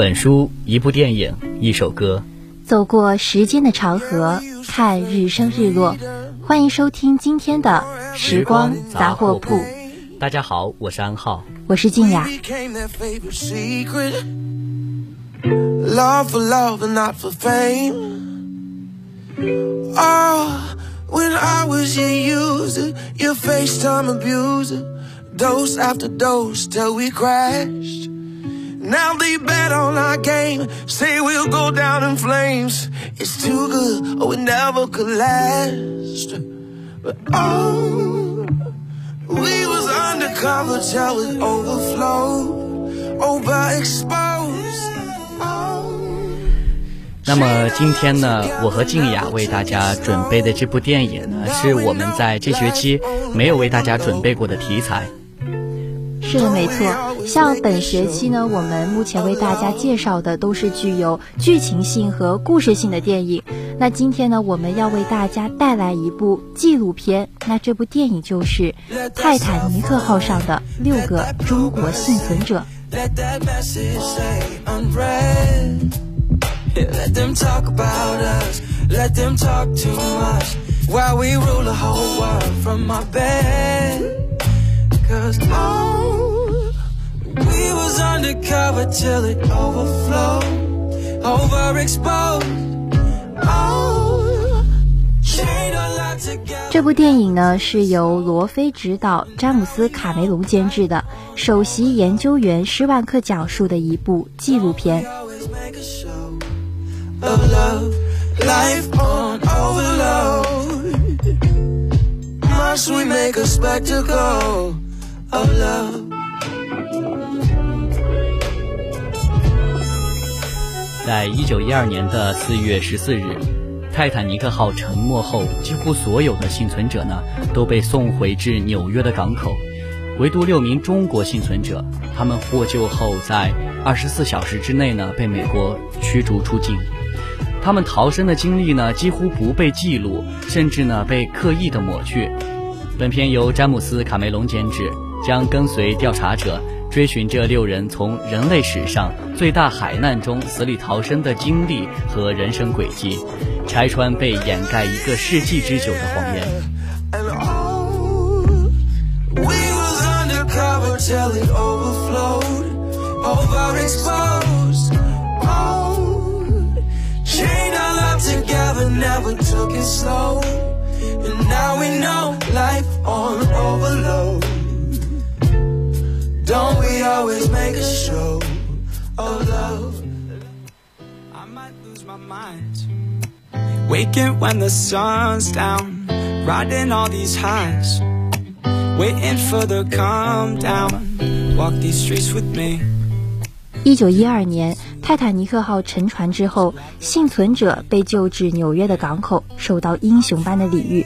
本书，一部电影，一首歌，走过时间的长河，看日升日落。欢迎收听今天的时光杂货铺。大家好，我是安浩，我是静雅。Now they bet on our game, say we'll go down in flames. It's too good, or it never could last. But oh, we was undercover till it overflowed, overexposed. 那么今天呢，我和静雅为大家准备的这部电影呢，是我们在这学期没有为大家准备过的题材。 是的，没错。像本学期呢，我们目前为大家介绍的都是具有剧情性和故事性的电影。那今天呢，我们要为大家带来一部纪录片。那这部电影就是泰坦尼克号上的六个中国幸存者。这部电影呢是由罗菲执导，詹姆斯卡梅隆监制的，首席研究员施万克讲述的一部纪录片。在一九一二年的四月十四日，泰坦尼克号沉没后，几乎所有的幸存者呢都被送回至纽约的港口，唯独六名中国幸存者，他们获救后在二十四小时之内呢被美国驱逐出境。他们逃生的经历呢几乎不被记录，甚至呢被刻意的抹去。本片由詹姆斯卡梅隆监制，将跟随调查者。追寻这六人从人类史上最大海难中死里逃生的经历和人生轨迹，拆穿被掩盖一个世纪之久的谎言。Don't we always make a show of love? I might lose my mind. Waking when the sun's down, riding all these highs. Waiting for the calm down. Walk these streets with me. 一九一二年，泰坦尼克号沉船之后，幸存者被救至纽约的港口，受到英雄般的礼遇。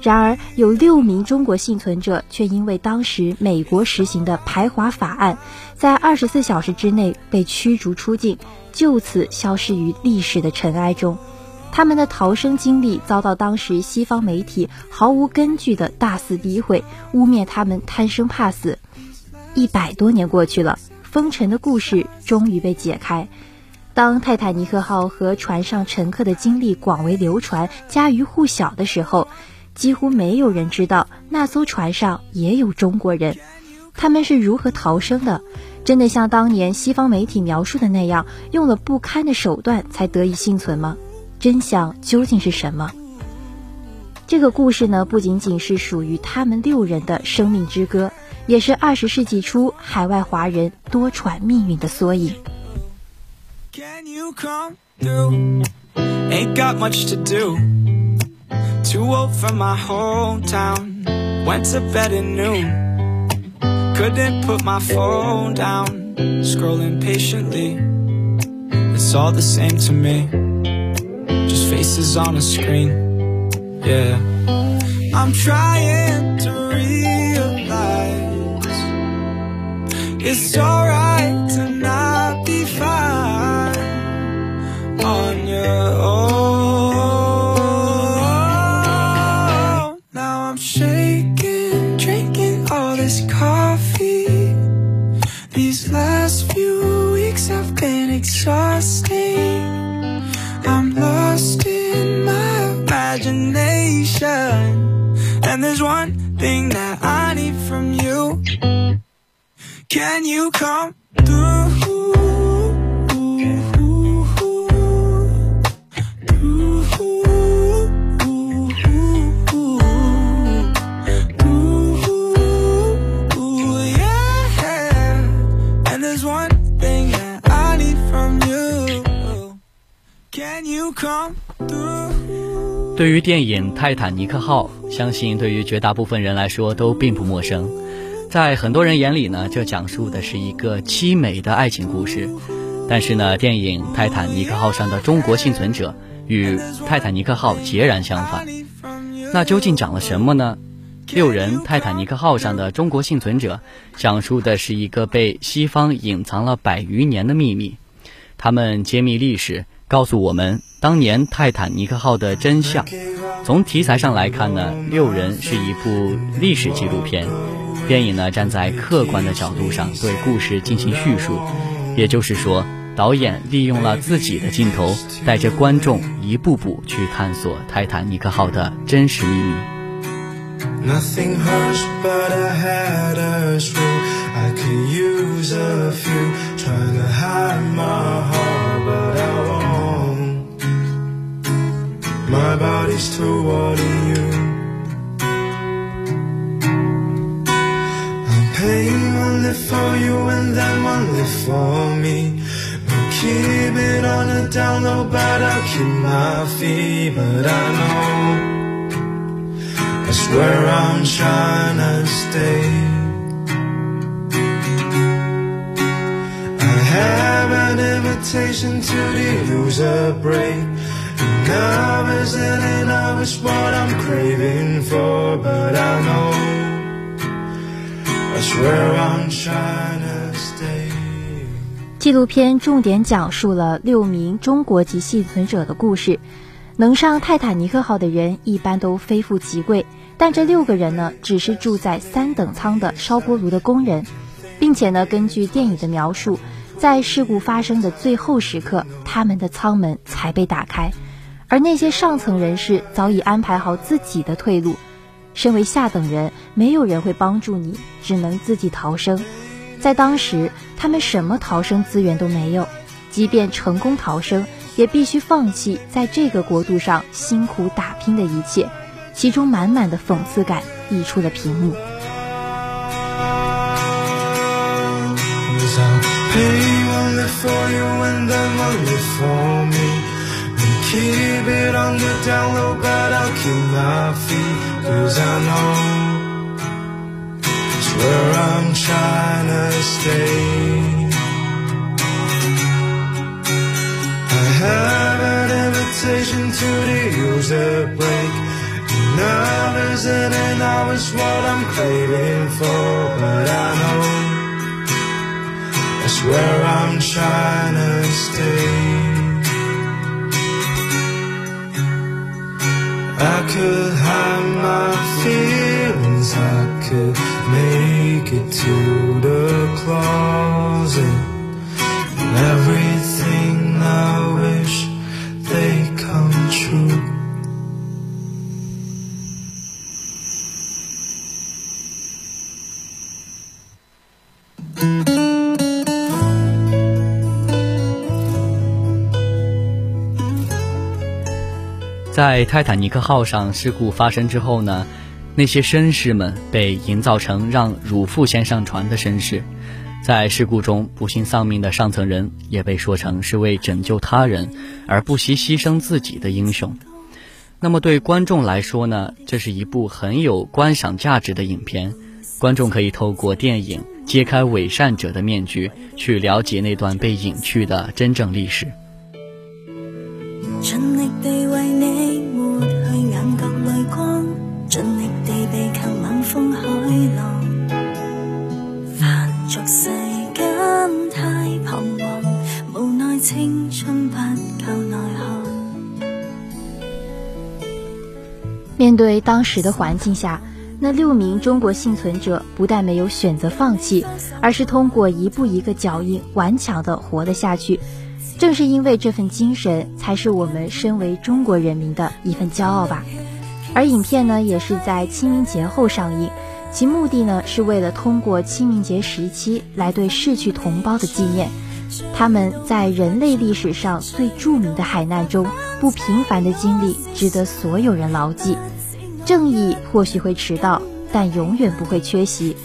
然而，有六名中国幸存者却因为当时美国实行的排华法案，在二十四小时之内被驱逐出境，就此消失于历史的尘埃中。他们的逃生经历遭到当时西方媒体毫无根据的大肆诋毁，污蔑他们贪生怕死。一百多年过去了，封尘的故事终于被解开。当泰坦尼克号和船上乘客的经历广为流传、家喻户晓的时候，几乎没有人知道那艘船上也有中国人，他们是如何逃生的？真的像当年西方媒体描述的那样，用了不堪的手段才得以幸存吗？真相究竟是什么？这个故事呢，不仅仅是属于他们六人的生命之歌，也是二十世纪初海外华人多舛命运的缩影。Too old for my hometown. Went to bed at noon. Couldn't put my phone down. Scrolling patiently. It's all the same to me. Just faces on a screen. Yeah. I'm trying to realize it's alright Can you come through? 对于电影《泰坦尼克号》，相信对于绝大部分人来说都并不陌生。在很多人眼里呢，这讲述的是一个凄美的爱情故事。但是呢，电影《泰坦尼克号》上的中国幸存者与《泰坦尼克号》截然相反。那究竟讲了什么呢？六人泰坦尼克号上的中国幸存者，讲述的是一个被西方隐藏了百余年的秘密。他们揭秘历史，告诉我们当年泰坦尼克号的真相。从题材上来看呢，六人是一部历史纪录片。电影呢站在客观的角度上对故事进行叙述，也就是说，导演利用了自己的镜头，带着观众一步步去探索泰坦尼克号的真实秘密。Nothing hurts, but I had a screw. I could use a few. Trying to hide my heart, but I won't. My body's towarding you. I'm only for you and then only for me. We'll keep it on the down low, but I'll keep my feet. But I know. That's where I'm trying to stay. I have an invitation to use a break. And love is in and love is what I'm craving for, but I know 纪录片重点讲述了六名中国籍幸存者的故事。能上泰坦尼克号的人一般都非富即贵，但这六个人呢，只是住在三等舱的烧锅炉的工人，并且呢，根据电影的描述，在事故发生的最后时刻，他们的舱门才被打开，而那些上层人士早已安排好自己的退路。身为下等人，没有人会帮助你，只能自己逃生。在当时，他们什么逃生资源都没有，即便成功逃生，也必须放弃在这个国度上辛苦打拼的一切，其中满满的讽刺感溢出了屏幕。Cause keep it on the down low, but I'll keep my feet. Cause I know it's where I'm trying to stay. I have an invitation to the user break. Love isn't and always what I'm craving for, but I know. That's where I'm trying to stay. I could hide my feelings, I could make it to the closet. 在泰坦尼克号上事故发生之后呢，那些绅士们被营造成让乳父先上船的绅士，在事故中不幸丧命的上层人也被说成是为拯救他人而不惜牺牲自己的英雄。那么对观众来说呢，这是一部很有观赏价值的影片，观众可以透过电影揭开伪善者的面具，去了解那段被隐去的真正历史。青春不够内涵。面对当时的环境下，那六名中国幸存者不但没有选择放弃，而是通过一步一个脚印，顽强地活了下去。正是因为这份精神，才是我们身为中国人民的一份骄傲吧。而影片呢也是在清明节后上映，其目的呢是为了通过清明节时期来对逝去同胞的纪念，他们在人类历史上最著名的海难中不平凡的经历，值得所有人牢记。正义或许会迟到，但永远不会缺席。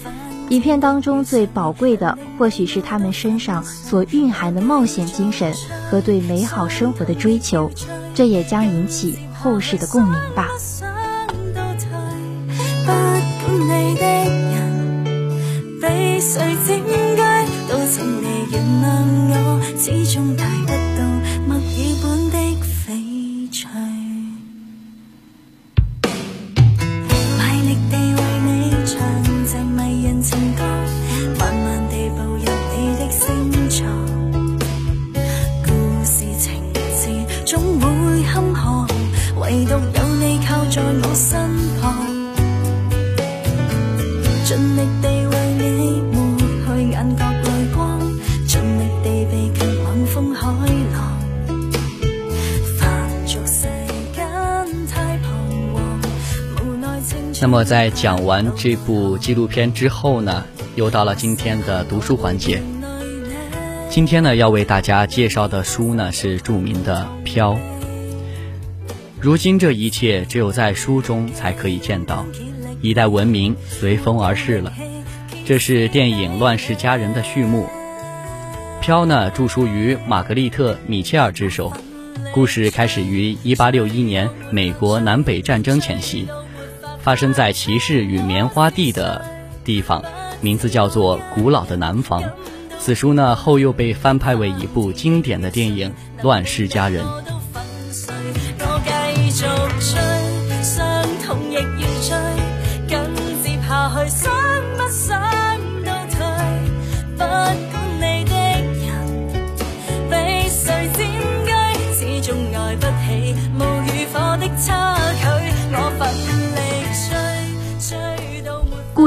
影片当中最宝贵的，或许是他们身上所蕴含的冒险精神和对美好生活的追求，这也将引起后世的共鸣吧。始终带不到墨尔本的翡翠卖力地为你唱着迷人情歌慢慢地步入你的星座故事情节总会坎坷唯独有你靠在我身。么在讲完这部纪录片之后呢，又到了今天的读书环节。今天呢，要为大家介绍的书呢是著名的《飘》。如今这一切只有在书中才可以见到，一代文明随风而逝了。这是电影《乱世佳人》的序幕。《飘》呢，著书于玛格丽特·米切尔之手，故事开始于1861年美国南北战争前夕，发生在骑士与棉花地的地方，名字叫做《古老的南方》。此书呢，后又被翻拍为一部经典的电影《乱世佳人》。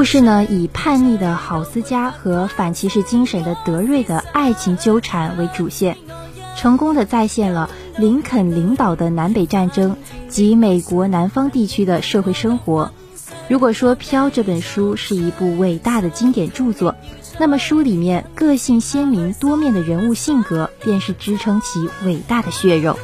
事呢，以叛逆的郝思嘉和反骑士精神的德瑞的爱情纠缠为主线，成功的再现了林肯领导的南北战争及美国南方地区的社会生活。如果说《飘》这本书是一部伟大的经典著作，那么书里面个性鲜明多面的人物性格，便是支撑其伟大的血肉。《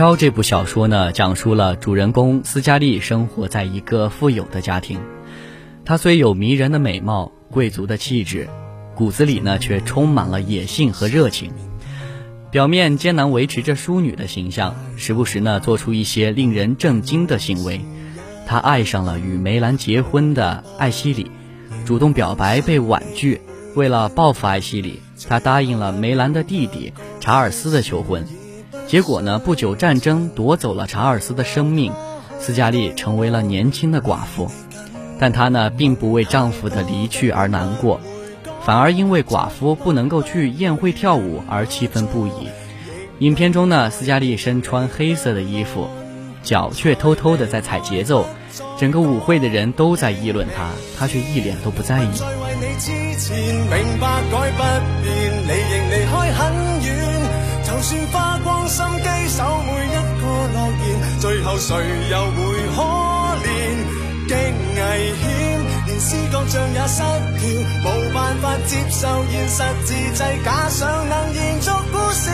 飘》这部小说呢，讲述了主人公斯嘉丽生活在一个富有的家庭。她虽有迷人的美貌、贵族的气质，骨子里呢却充满了野性和热情。表面艰难维持着淑女的形象，时不时呢做出一些令人震惊的行为。她爱上了与梅兰结婚的艾希里，主动表白被婉拒。为了报复艾希里，她答应了梅兰的弟弟查尔斯的求婚。结果呢？不久，战争夺走了查尔斯的生命，斯嘉丽成为了年轻的寡妇。但她呢，并不为丈夫的离去而难过，反而因为寡妇不能够去宴会跳舞而气愤不已。影片中呢，斯嘉丽身穿黑色的衣服，脚却偷偷的在踩节奏，整个舞会的人都在议论她，她却一脸都不在意。就算花光心机守每一个诺言，最后谁又会可怜？极危险，连思觉像也失调，无办法接受现实，自制假想能延续故事。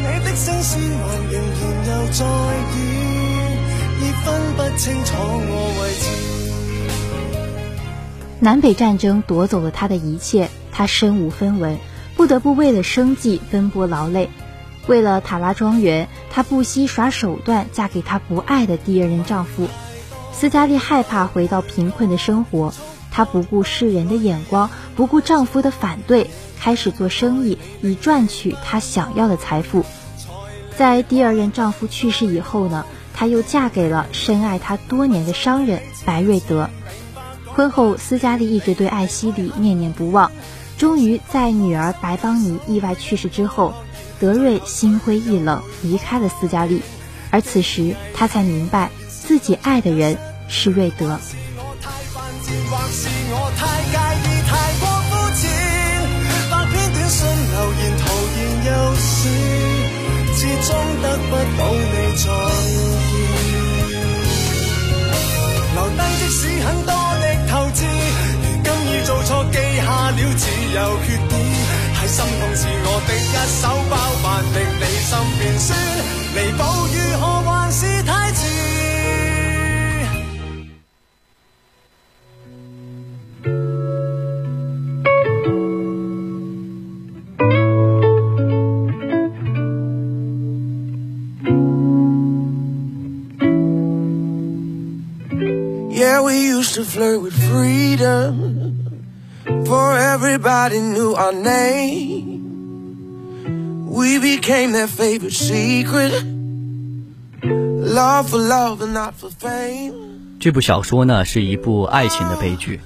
你的声线还仍然又在演，已分不清楚我位置。南北战争夺走了她的一切，她身无分文，不得不为了生计奔波劳累。为了塔拉庄园，她不惜耍手段，嫁给她不爱的第二任丈夫。斯嘉丽害怕回到贫困的生活，她不顾世人的眼光，不顾丈夫的反对，开始做生意，以赚取她想要的财富。在第二任丈夫去世以后呢，她又嫁给了深爱她多年的商人白瑞德。婚后，斯嘉丽一直对艾希里念念不忘。终于在女儿白邦尼意外去世之后，德瑞心灰意冷，离开了斯嘉丽，而此时，他才明白自己爱的人是瑞德。留低即使很多的投资，更易做错，记下了自由权。一手包办，令你心变酸，弥补如何还是太迟。Yeah, we used to flirt with freedom. For everybody knew our name. We became their favorite secret. Love for love and not for fame. 这部小说呢，是一部爱情的悲剧。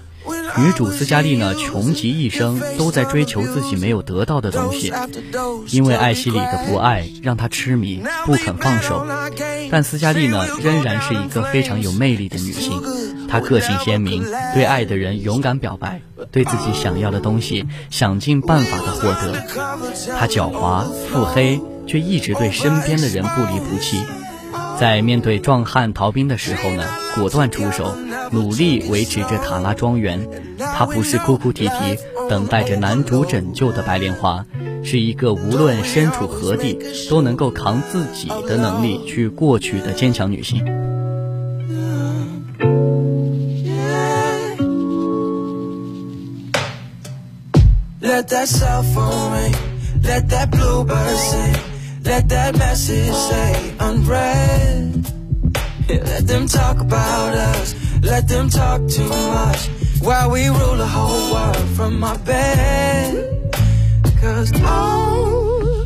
女主斯嘉丽呢，穷极一生都在追求自己没有得到的东西，因为艾希里的不爱让她痴迷，不肯放手。但斯嘉丽呢，仍然是一个非常有魅力的女性，她个性鲜明，对爱的人勇敢表白，对自己想要的东西想尽办法的获得。她狡猾腹黑，却一直对身边的人不离不弃。在面对壮汉逃兵的时候呢，果断出手，努力维持着塔拉庄园。她不是哭哭啼啼等待着男主拯救的白莲花，是一个无论身处何地都能够扛自己的能力去过去的坚强女性。Let that cell phone ring, let that bluebird sing. Let that message say unread. Let them talk about us. Let them talk too much. While we rule the whole world from my bed. Cause oh,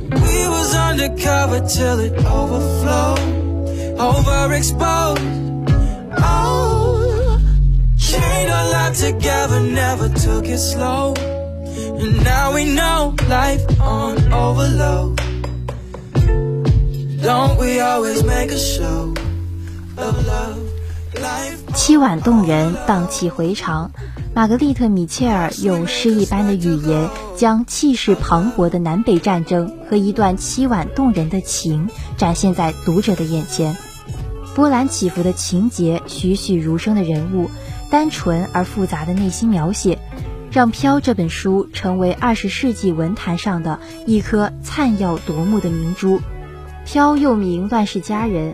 we was undercover till it overflowed. Overexposed. Oh, chained our life together, never took it slow. And now we know life on overload. 凄婉动人，荡气回肠。玛格丽特·米切尔用诗一般的语言，将气势磅礴的南北战争和一段凄婉动人的情展现在读者的眼前。波澜起伏的情节，栩栩如生的人物，单纯而复杂的内心描写，让《飘》这本书成为二十世纪文坛上的一颗灿耀夺目的明珠。飘又名《乱世佳人》，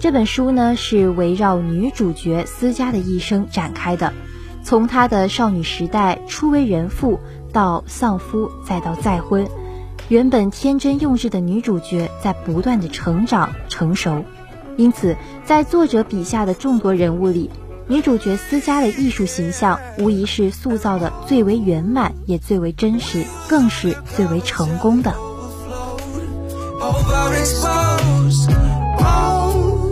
这本书呢是围绕女主角思佳的一生展开的，从她的少女时代初为人妇，到丧夫，再到再婚，原本天真幼稚的女主角在不断的成长成熟，因此在作者笔下的众多人物里，女主角思佳的艺术形象无疑是塑造的最为圆满，也最为真实，更是最为成功的。overexposed. Oh,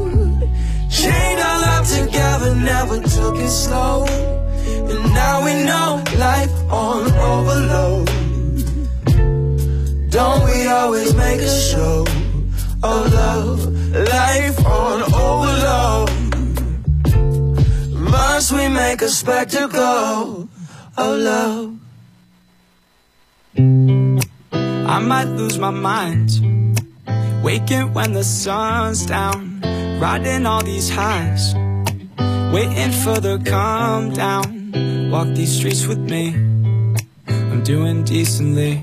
chained our love together, never took it slow. And now we know life on overload. Don't Must we make a spectacle of love? I might lose my mind Waking when the sun's down, riding all these highs, waiting for the calm down. Walk these streets with me, I'm doing decently.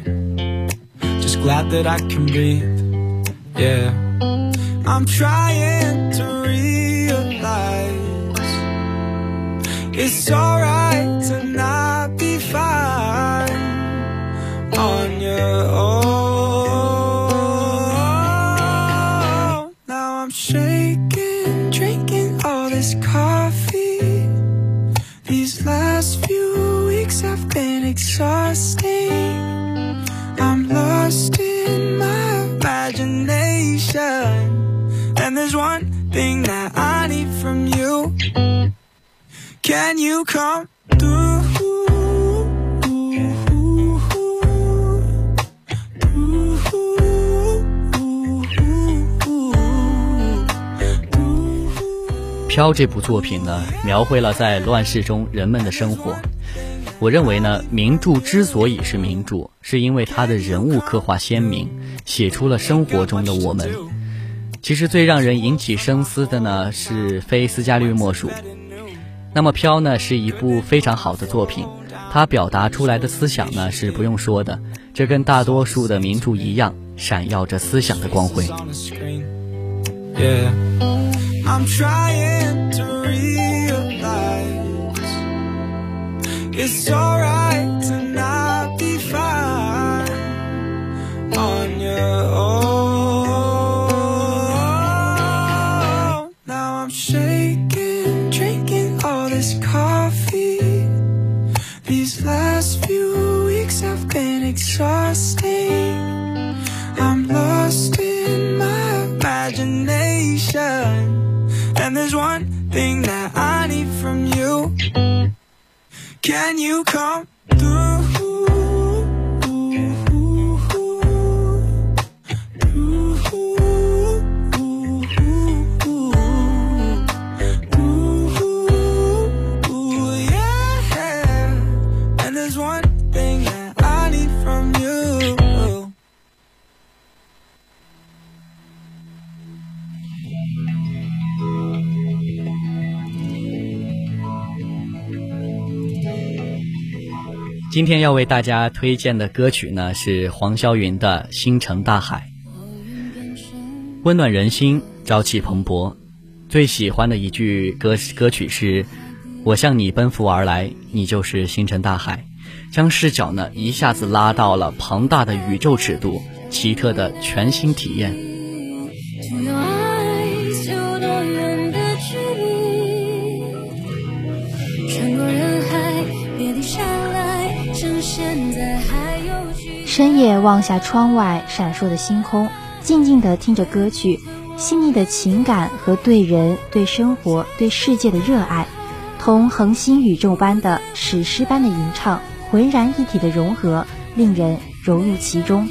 Just glad that I can breathe, yeah. I'm trying to realize It's alright to not be fine on your own. Now I'm shaking, drinking all this coffee. These last few weeks have been exhausting. I'm lost in my imagination. And there's one thing that Can you come through?《飘》这部作品呢，描绘了在乱世中人们的生活。我认为呢，名著之所以是名著，是因为它的人物刻画鲜明，写出了生活中的我们。其实最让人引起深思的呢，是非斯嘉丽莫属。那么《飘》呢，是一部非常好的作品，它表达出来的思想呢，是不用说的，这跟大多数的名著一样，闪耀着思想的光辉。I'm 今天要为大家推荐的歌曲呢，是黄霄云的《星辰大海》，温暖人心，朝气蓬勃。最喜欢的一句歌歌曲是：“我向你奔赴而来，你就是星辰大海。”将视角呢一下子拉到了庞大的宇宙尺度，奇特的全新体验。深夜望下窗外闪烁的星空，静静地听着歌曲，细腻的情感和对人、对生活、对世界的热爱，同恒星宇宙般的史诗般的吟唱，浑然一体的融合，令人融入其中。